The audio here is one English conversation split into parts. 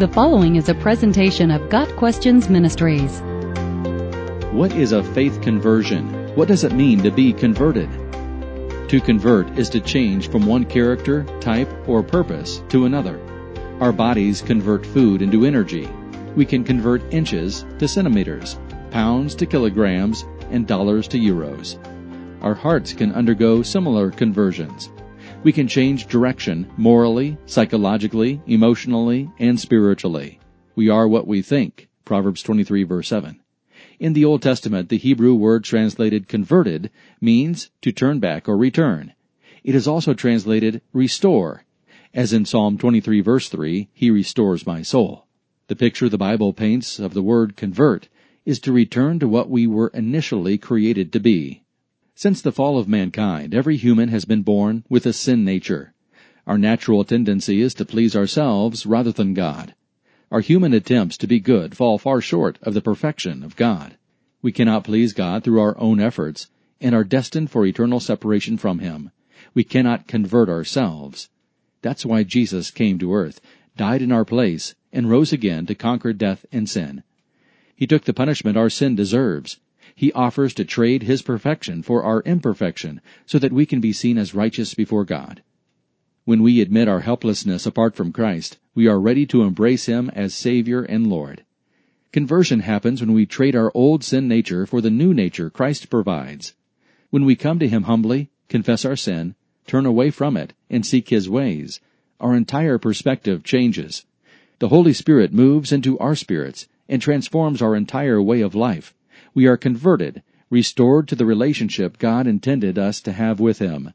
The following is a presentation of Got Questions Ministries. What is a faith conversion? What does it mean to be converted? To convert is to change from one character, type, or purpose to another. Our bodies convert food into energy. We can convert inches to centimeters, pounds to kilograms, and dollars to euros. Our hearts can undergo similar conversions. We can change direction morally, psychologically, emotionally, and spiritually. We are what we think. Proverbs 23 verse 7. In the Old Testament, the Hebrew word translated converted means to turn back or return. It is also translated restore, as in Psalm 23 verse 3, He restores my soul. The picture the Bible paints of the word convert is to return to what we were initially created to be. Since the fall of mankind, every human has been born with a sin nature. Our natural tendency is to please ourselves rather than God. Our human attempts to be good fall far short of the perfection of God. We cannot please God through our own efforts and are destined for eternal separation from Him. We cannot convert ourselves. That's why Jesus came to earth, died in our place, and rose again to conquer death and sin. He took the punishment our sin deserves. He offers to trade His perfection for our imperfection so that we can be seen as righteous before God. When we admit our helplessness apart from Christ, we are ready to embrace Him as Savior and Lord. Conversion happens when we trade our old sin nature for the new nature Christ provides. When we come to Him humbly, confess our sin, turn away from it, and seek His ways, our entire perspective changes. The Holy Spirit moves into our spirits and transforms our entire way of life we are converted, restored to the relationship God intended us to have with Him.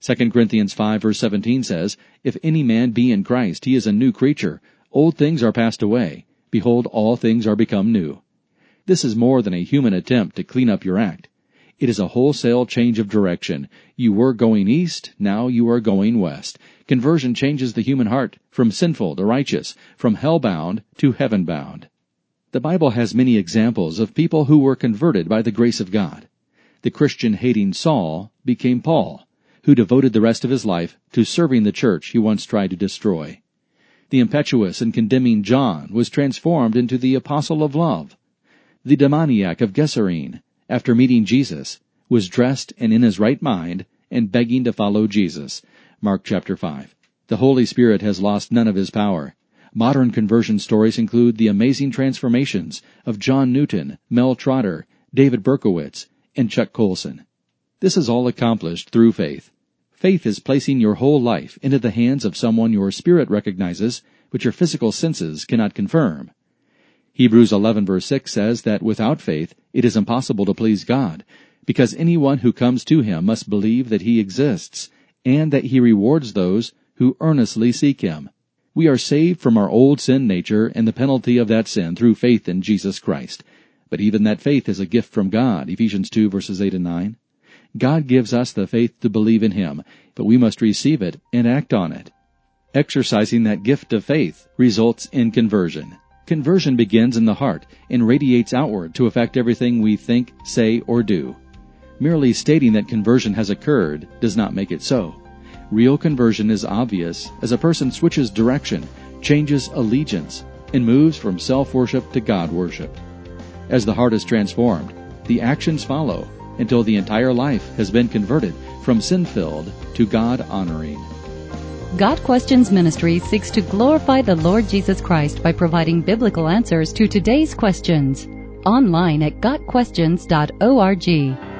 2 Corinthians 5 verse 17 says, If any man be in Christ, he is a new creature. Old things are passed away. Behold, all things are become new. This is more than a human attempt to clean up your act. It is a wholesale change of direction. You were going east, now you are going west. Conversion changes the human heart from sinful to righteous, from hell bound to heaven bound. The Bible has many examples of people who were converted by the grace of God. The Christian hating Saul became Paul, who devoted the rest of his life to serving the church he once tried to destroy. The impetuous and condemning John was transformed into the apostle of love. The demoniac of Gerasene, after meeting Jesus, was dressed and in his right mind and begging to follow Jesus. Mark chapter 5. The Holy Spirit has lost none of his power. Modern conversion stories include the amazing transformations of John Newton, Mel Trotter, David Berkowitz, and Chuck Colson. This is all accomplished through faith. Faith is placing your whole life into the hands of someone your spirit recognizes, but your physical senses cannot confirm. Hebrews 11 verse 6 says that without faith it is impossible to please God, because anyone who comes to him must believe that he exists, and that he rewards those who earnestly seek him. We are saved from our old sin nature and the penalty of that sin through faith in Jesus Christ. But even that faith is a gift from God, Ephesians 2 verses 8 and 9. God gives us the faith to believe in Him, but we must receive it and act on it. Exercising that gift of faith results in conversion. Conversion begins in the heart and radiates outward to affect everything we think, say, or do. Merely stating that conversion has occurred does not make it so. Real conversion is obvious as a person switches direction, changes allegiance, and moves from self worship to God worship. As the heart is transformed, the actions follow until the entire life has been converted from sin filled to God honoring. Got Questions Ministry seeks to glorify the Lord Jesus Christ by providing biblical answers to today's questions. Online at GotQuestions.org.